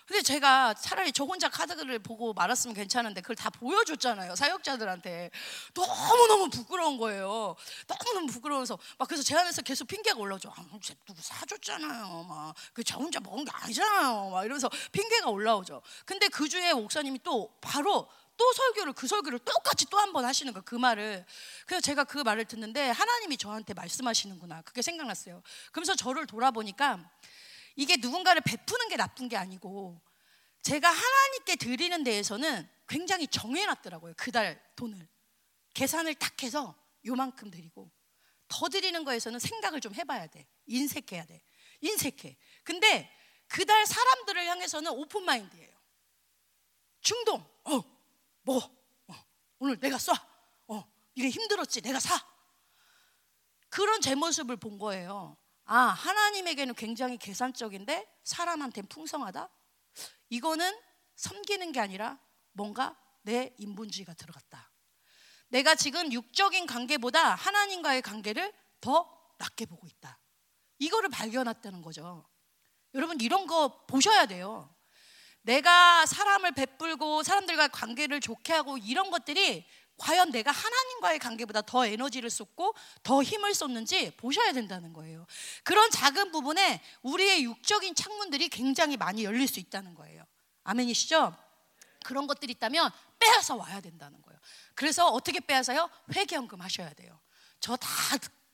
근데 제가 차라리 저 혼자 카드를 보고 말았으면 괜찮은데 그걸 다 보여줬잖아요 사역자들한테 너무너무 부끄러운 거예요 너무너무 부끄러워서 막 그래서 제 안에서 계속 핑계가 올라오죠 아, 누구 사줬잖아요 막 그 저 혼자 먹은 게 아니잖아요 막 이러면서 핑계가 올라오죠 근데 그 주에 목사님이 또 바로 또 설교를 그 설교를 똑같이 또 한 번 하시는 거예요. 그 말을. 그래서 제가 그 말을 듣는데 하나님이 저한테 말씀하시는구나. 그게 생각났어요. 그러면서 저를 돌아보니까 이게 누군가를 베푸는 게 나쁜 게 아니고 제가 하나님께 드리는 데에서는 굉장히 정해놨더라고요. 그달 돈을. 계산을 딱 해서 요만큼 드리고 더 드리는 거에서는 생각을 좀 해봐야 돼. 인색해야 돼. 인색해. 근데 그달 사람들을 향해서는 오픈마인드예요. 중동. 어, 뭐 어, 오늘 내가 쏴. 어, 이게 힘들었지. 내가 사. 그런 제 모습을 본 거예요. 아, 하나님에게는 굉장히 계산적인데 사람한테는 풍성하다? 이거는 섬기는 게 아니라 뭔가 내 인본주의가 들어갔다. 내가 지금 육적인 관계보다 하나님과의 관계를 더 낮게 보고 있다. 이거를 발견했다는 거죠. 여러분 이런 거 보셔야 돼요. 내가 사람을 베풀고 사람들과 관계를 좋게 하고 이런 것들이 과연 내가 하나님과의 관계보다 더 에너지를 쏟고 더 힘을 쏟는지 보셔야 된다는 거예요. 그런 작은 부분에 우리의 육적인 창문들이 굉장히 많이 열릴 수 있다는 거예요. 아멘이시죠? 그런 것들이 있다면 빼앗아 와야 된다는 거예요. 그래서 어떻게 빼앗아요? 회개연금 하셔야 돼요. 저 다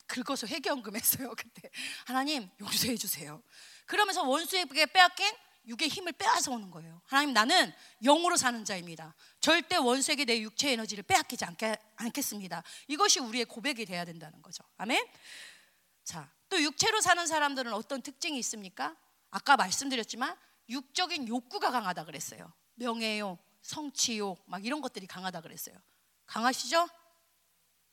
긁어서 회개연금 했어요. 그때 하나님 용서해 주세요. 그러면서 원수에게 빼앗긴 육의 힘을 빼앗아 오는 거예요. 하나님 나는 영으로 사는 자입니다. 절대 원수에게 내 육체 에너지를 빼앗기지 않게, 않겠습니다. 이것이 우리의 고백이 돼야 된다는 거죠. 아멘. 자, 또 육체로 사는 사람들은 어떤 특징이 있습니까? 아까 말씀드렸지만 육적인 욕구가 강하다 그랬어요. 명예욕, 성취욕, 막 이런 것들이 강하다 그랬어요. 강하시죠?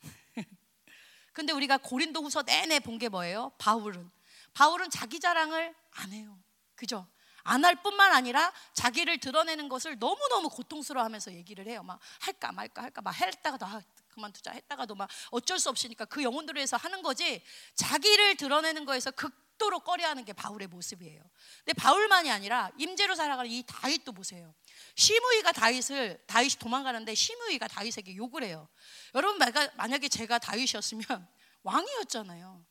근데 우리가 고린도후서 내내 본 게 뭐예요? 바울은 바울은 자기 자랑을 안 해요. 그죠? 안 할 뿐만 아니라 자기를 드러내는 것을 너무너무 고통스러워하면서 얘기를 해요. 막 할까 말까 할까 막 했다가도 아, 그만두자 했다가도 막 어쩔 수 없으니까 그 영혼들을 위해서 하는 거지 자기를 드러내는 거에서 극도로 꺼려하는 게 바울의 모습이에요. 근데 바울만이 아니라 임재로 살아가는 이 다윗도 보세요. 시므이가 다윗을 다윗이 도망가는데 시므이가 다윗에게 욕을 해요. 여러분 만약에 제가 다윗이었으면 왕이었잖아요.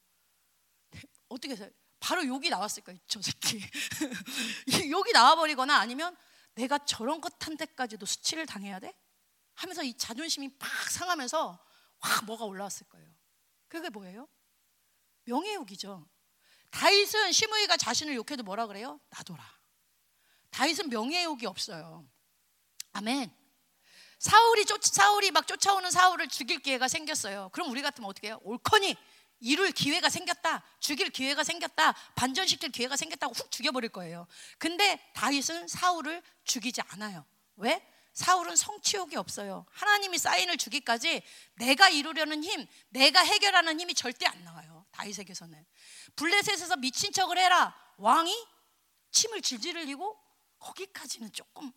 어떻게 해서 바로 욕이 나왔을 거예요. 저 새끼. 욕이 나와버리거나 아니면 내가 저런 것한 데까지도 수치를 당해야 돼? 하면서 이 자존심이 팍 상하면서 확 뭐가 올라왔을 거예요. 그게 뭐예요? 명예욕이죠. 다윗은 시므이가 자신을 욕해도 뭐라 그래요? 놔둬라. 다윗은 명예욕이 없어요. 아멘. 사울이 쫓 사울이 막 쫓아오는 사울을 죽일 기회가 생겼어요. 그럼 우리 같으면 어떻게 해요? 옳거니 이룰 기회가 생겼다. 죽일 기회가 생겼다. 반전시킬 기회가 생겼다고 훅 죽여버릴 거예요. 근데 다윗은 사울을 죽이지 않아요. 왜? 사울은 성취욕이 없어요. 하나님이 사인을 주기까지 내가 이루려는 힘, 내가 해결하는 힘이 절대 안 나와요. 다윗에게서는. 블레셋에서 미친 척을 해라. 왕이 침을 질질 흘리고 거기까지는 조금.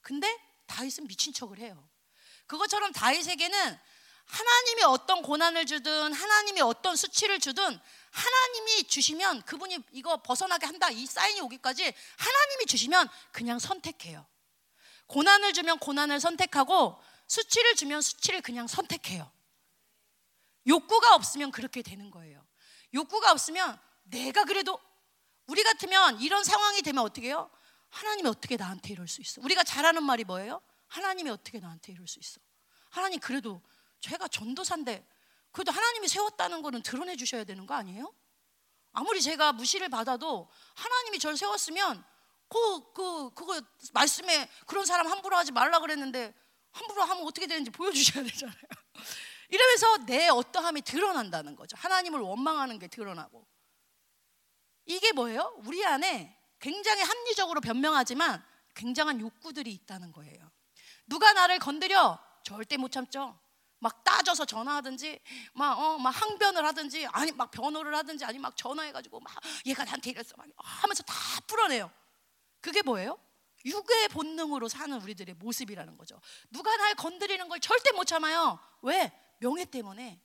근데 다윗은 미친 척을 해요. 그것처럼 다윗에게는 하나님이 어떤 고난을 주든 하나님이 어떤 수치를 주든 하나님이 주시면 그분이 이거 벗어나게 한다 이 사인이 오기까지 하나님이 주시면 그냥 선택해요. 고난을 주면 고난을 선택하고 수치를 주면 수치를 그냥 선택해요. 욕구가 없으면 그렇게 되는 거예요. 욕구가 없으면 내가 그래도 우리 같으면 이런 상황이 되면 어떻게 해요? 하나님이 어떻게 나한테 이럴 수 있어? 우리가 잘하는 말이 뭐예요? 하나님이 어떻게 나한테 이럴 수 있어? 하나님 그래도 제가 전도사인데 그래도 하나님이 세웠다는 거는 드러내 주셔야 되는 거 아니에요? 아무리 제가 무시를 받아도 하나님이 절 세웠으면 그, 그, 그거 말씀에 그런 사람 함부로 하지 말라 그랬는데 함부로 하면 어떻게 되는지 보여주셔야 되잖아요. 이러면서 내 어떠함이 드러난다는 거죠. 하나님을 원망하는 게 드러나고. 이게 뭐예요? 우리 안에 굉장히 합리적으로 변명하지만 굉장한 욕구들이 있다는 거예요. 누가 나를 건드려? 절대 못 참죠. 막 따져서 전화하든지 막 어 막 항변을 하든지 아니 막 변호를 하든지 아니 막 전화해가지고 막 얘가 나한테 이랬어 막 하면서 다 풀어내요. 그게 뭐예요? 육의 본능으로 사는 우리들의 모습이라는 거죠. 누가 날 건드리는 걸 절대 못 참아요. 왜? 명예 때문에.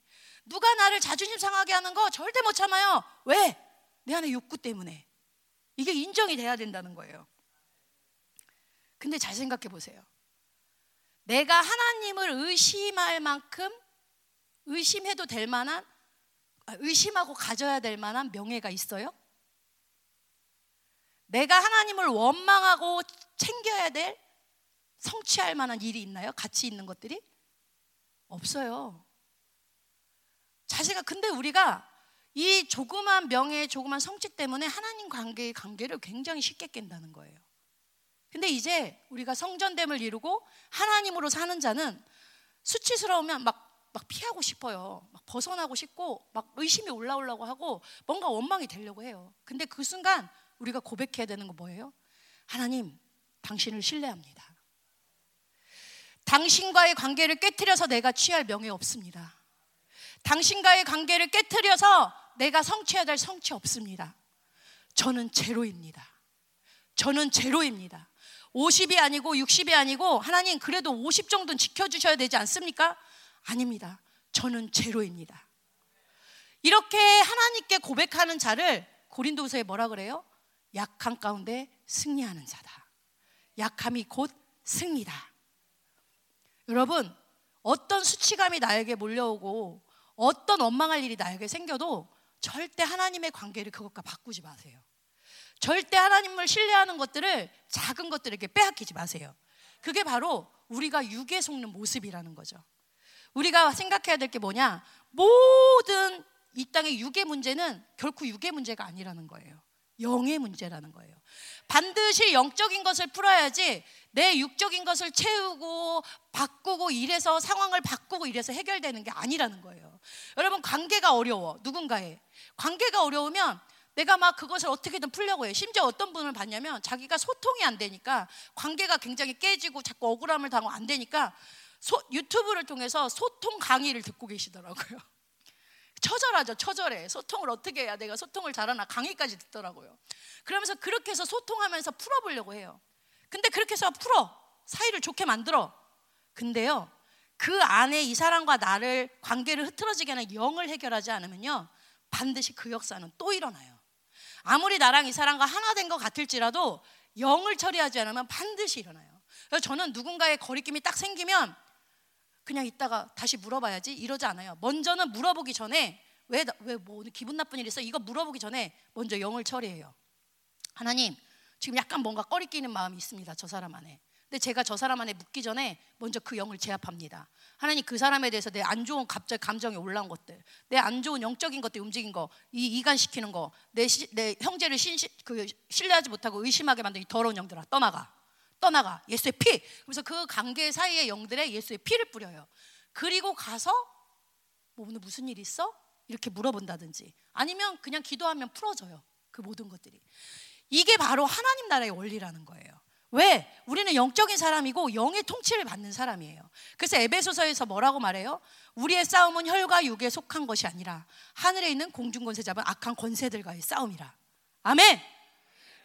누가 나를 자존심 상하게 하는 거 절대 못 참아요. 왜? 내 안에 욕구 때문에. 이게 인정이 돼야 된다는 거예요. 근데 잘 생각해 보세요. 내가 하나님을 의심할 만큼 의심해도 될 만한 아, 의심하고 가져야 될 만한 명예가 있어요? 내가 하나님을 원망하고 챙겨야 될 성취할 만한 일이 있나요? 가치 있는 것들이? 없어요. 자세가 근데 우리가 이 조그만 명예, 조그만 성취 때문에 하나님 관계의 관계를 굉장히 쉽게 깬다는 거예요. 근데 이제 우리가 성전됨을 이루고 하나님으로 사는 자는 수치스러우면 막, 막 피하고 싶어요. 막 벗어나고 싶고, 막 의심이 올라오려고 하고, 뭔가 원망이 되려고 해요. 근데 그 순간 우리가 고백해야 되는 거 뭐예요? 하나님, 당신을 신뢰합니다. 당신과의 관계를 깨뜨려서 내가 취할 명예 없습니다. 당신과의 관계를 깨뜨려서 내가 성취해야 될 성취 없습니다. 저는 제로입니다. 저는 제로입니다. 50이 아니고 60이 아니고 하나님 그래도 50 정도는 지켜주셔야 되지 않습니까? 아닙니다. 저는 제로입니다. 이렇게 하나님께 고백하는 자를 고린도서에 뭐라 그래요? 약한 가운데 승리하는 자다. 약함이 곧 승리다. 여러분, 어떤 수치감이 나에게 몰려오고 어떤 원망할 일이 나에게 생겨도 절대 하나님의 관계를 그것과 바꾸지 마세요. 절대 하나님을 신뢰하는 것들을 작은 것들에게 빼앗기지 마세요. 그게 바로 우리가 육에 속는 모습이라는 거죠. 우리가 생각해야 될 게 뭐냐? 모든 이 땅의 육의 문제는 결코 육의 문제가 아니라는 거예요. 영의 문제라는 거예요. 반드시 영적인 것을 풀어야지 내 육적인 것을 채우고 바꾸고 이래서 상황을 바꾸고 이래서 해결되는 게 아니라는 거예요. 여러분 관계가 어려워 누군가의 관계가 어려우면 내가 막 그것을 어떻게든 풀려고 해. 심지어 어떤 분을 봤냐면 자기가 소통이 안 되니까 관계가 굉장히 깨지고 자꾸 억울함을 당하고 안 되니까 소, 유튜브를 통해서 소통 강의를 듣고 계시더라고요. 처절하죠, 처절해. 소통을 어떻게 해야 내가 소통을 잘하나 강의까지 듣더라고요. 그러면서 그렇게 해서 소통하면서 풀어보려고 해요. 근데 그렇게 해서 풀어. 사이를 좋게 만들어. 근데요, 그 안에 이 사람과 나를 관계를 흐트러지게 하는 영을 해결하지 않으면요, 반드시 그 역사는 또 일어나요. 아무리 나랑 이 사람과 하나 된 것 같을지라도 영을 처리하지 않으면 반드시 일어나요. 그래서 저는 누군가의 거리낌이 딱 생기면 그냥 이따가 다시 물어봐야지 이러지 않아요. 먼저는 물어보기 전에 왜왜뭐 기분 나쁜 일 있어? 이거 물어보기 전에 먼저 영을 처리해요. 하나님 지금 약간 뭔가 꺼리끼는 마음이 있습니다. 저 사람 안에. 근데 제가 저 사람 안에 묻기 전에 먼저 그 영을 제압합니다. 하나님 그 사람에 대해서 내 안 좋은 갑자기 감정이 올라온 것들, 내 안 좋은 영적인 것들 움직인 거, 이 이간시키는 거, 내, 시, 내 형제를 신, 그 신뢰하지 못하고 의심하게 만든 이 더러운 영들아 떠나가. 떠나가 예수의 피. 그래서 그 관계 사이의 영들에 예수의 피를 뿌려요. 그리고 가서 뭐 오늘 무슨 일 있어? 이렇게 물어본다든지 아니면 그냥 기도하면 풀어져요. 그 모든 것들이. 이게 바로 하나님 나라의 원리라는 거예요. 왜? 우리는 영적인 사람이고 영의 통치를 받는 사람이에요. 그래서 에베소서에서 뭐라고 말해요? 우리의 싸움은 혈과 육에 속한 것이 아니라 하늘에 있는 공중 권세 잡은 악한 권세들과의 싸움이라. 아멘.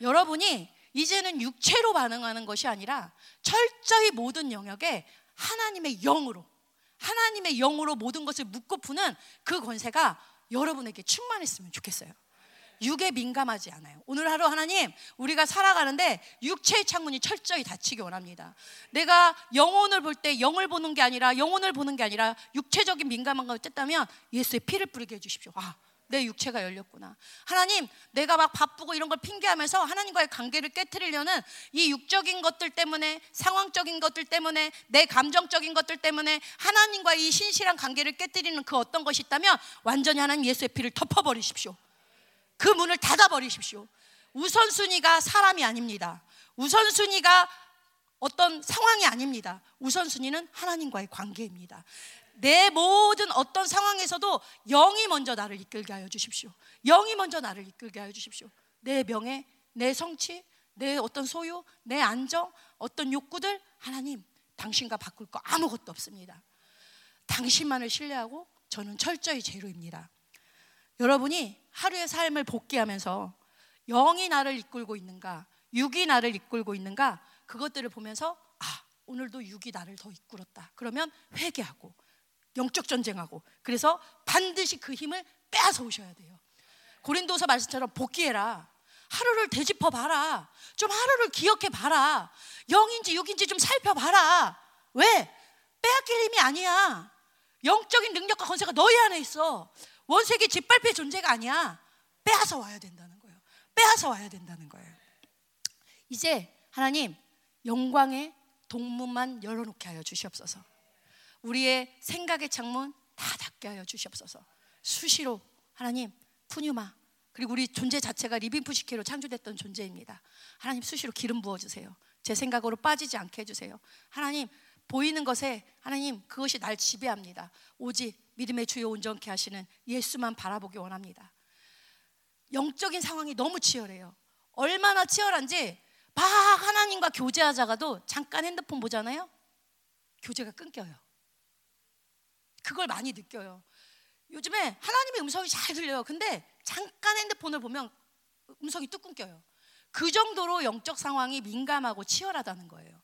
여러분이 이제는 육체로 반응하는 것이 아니라 철저히 모든 영역에 하나님의 영으로 하나님의 영으로 모든 것을 묻고 푸는 그 권세가 여러분에게 충만했으면 좋겠어요. 육에 민감하지 않아요. 오늘 하루 하나님, 우리가 살아가는데 육체의 창문이 철저히 닫히기 원합니다. 내가 영혼을 볼 때 영을 보는 게 아니라 영혼을 보는 게 아니라 육체적인 민감한 걸 뗐다면 예수의 피를 뿌리게 해주십시오. 아, 내 육체가 열렸구나. 하나님, 내가 막 바쁘고 이런 걸 핑계하면서 하나님과의 관계를 깨뜨리려는 이 육적인 것들 때문에, 상황적인 것들 때문에, 내 감정적인 것들 때문에 하나님과 이 신실한 관계를 깨뜨리는 그 어떤 것이 있다면 완전히 하나님 예수의 피를 덮어버리십시오. 그 문을 닫아버리십시오. 우선순위가 사람이 아닙니다. 우선순위가 어떤 상황이 아닙니다. 우선순위는 하나님과의 관계입니다. 내 모든 어떤 상황에서도 영이 먼저 나를 이끌게 하여 주십시오. 영이 먼저 나를 이끌게 하여 주십시오. 내 명예, 내 성취, 내 어떤 소유, 내 안정, 어떤 욕구들 하나님 당신과 바꿀 거 아무것도 없습니다. 당신만을 신뢰하고 저는 철저히 제로입니다. 여러분이 하루의 삶을 복귀하면서 영이 나를 이끌고 있는가, 육이 나를 이끌고 있는가 그것들을 보면서 아 오늘도 육이 나를 더 이끌었다. 그러면 회개하고 영적 전쟁하고 그래서 반드시 그 힘을 빼앗아 오셔야 돼요. 고린도서 말씀처럼 복귀해라. 하루를 되짚어 봐라. 좀 하루를 기억해 봐라. 영인지 육인지 좀 살펴 봐라. 왜? 빼앗길 힘이 아니야. 영적인 능력과 권세가 너희 안에 있어. 원색이 짓밟힐 존재가 아니야. 빼앗아 와야 된다는 거예요. 빼앗아 와야 된다는 거예요. 이제 하나님 영광의 동문만 열어놓게 하여 주시옵소서. 우리의 생각의 창문 다 닫게 하여 주시옵소서. 수시로 하나님 푸뉴마 그리고 우리 존재 자체가 리빙푸시케로 창조됐던 존재입니다. 하나님 수시로 기름 부어 주세요. 제 생각으로 빠지지 않게 해 주세요. 하나님 보이는 것에 하나님 그것이 날 지배합니다. 오직 믿음의 주요 온전케 하시는 예수만 바라보기 원합니다. 영적인 상황이 너무 치열해요. 얼마나 치열한지 막 하나님과 교제하자가도 잠깐 핸드폰 보잖아요. 교제가 끊겨요. 그걸 많이 느껴요. 요즘에 하나님의 음성이 잘 들려요. 근데 잠깐 핸드폰을 보면 음성이 뚝 끊겨요. 그 정도로 영적 상황이 민감하고 치열하다는 거예요.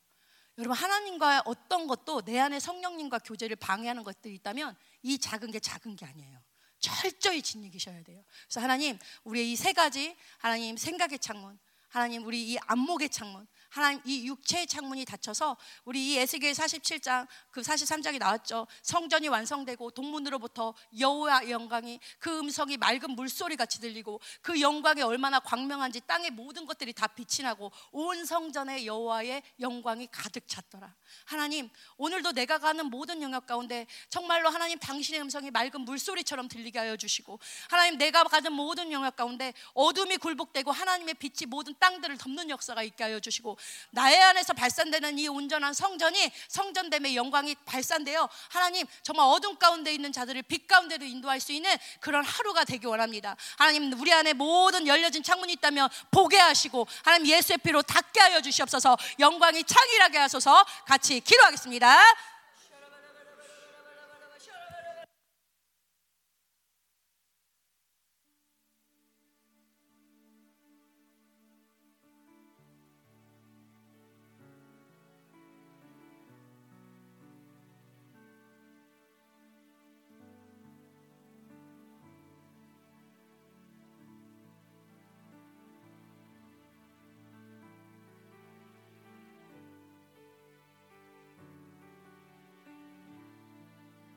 여러분 하나님과 어떤 것도 내 안에 성령님과 교제를 방해하는 것들이 있다면 이 작은 게 작은 게 아니에요. 철저히 진리기셔야 돼요. 그래서 하나님 우리의 이 세 가지 하나님 생각의 창문, 하나님 우리 이 안목의 창문, 하나님 이 육체의 창문이 닫혀서 우리 이 에스겔 47장 그 43장이 나왔죠. 성전이 완성되고 동문으로부터 여호와 영광이 그 음성이 맑은 물소리 같이 들리고 그 영광이 얼마나 광명한지 땅의 모든 것들이 다 빛이 나고 온 성전에 여호와의 영광이 가득 찼더라. 하나님 오늘도 내가 가는 모든 영역 가운데 정말로 하나님 당신의 음성이 맑은 물소리처럼 들리게 하여 주시고 하나님 내가 가는 모든 영역 가운데 어둠이 굴복되고 하나님의 빛이 모든 땅들을 덮는 역사가 있게 하여 주시고 나의 안에서 발산되는 이 온전한 성전이 성전됨의 영광이 발산되어 하나님 정말 어둠 가운데 있는 자들을 빛 가운데로 인도할 수 있는 그런 하루가 되기 원합니다. 하나님 우리 안에 모든 열려진 창문이 있다면 보게 하시고 하나님 예수의 피로 닫게 하여 주시옵소서 영광이 창일하게 하소서 같이 기도하겠습니다.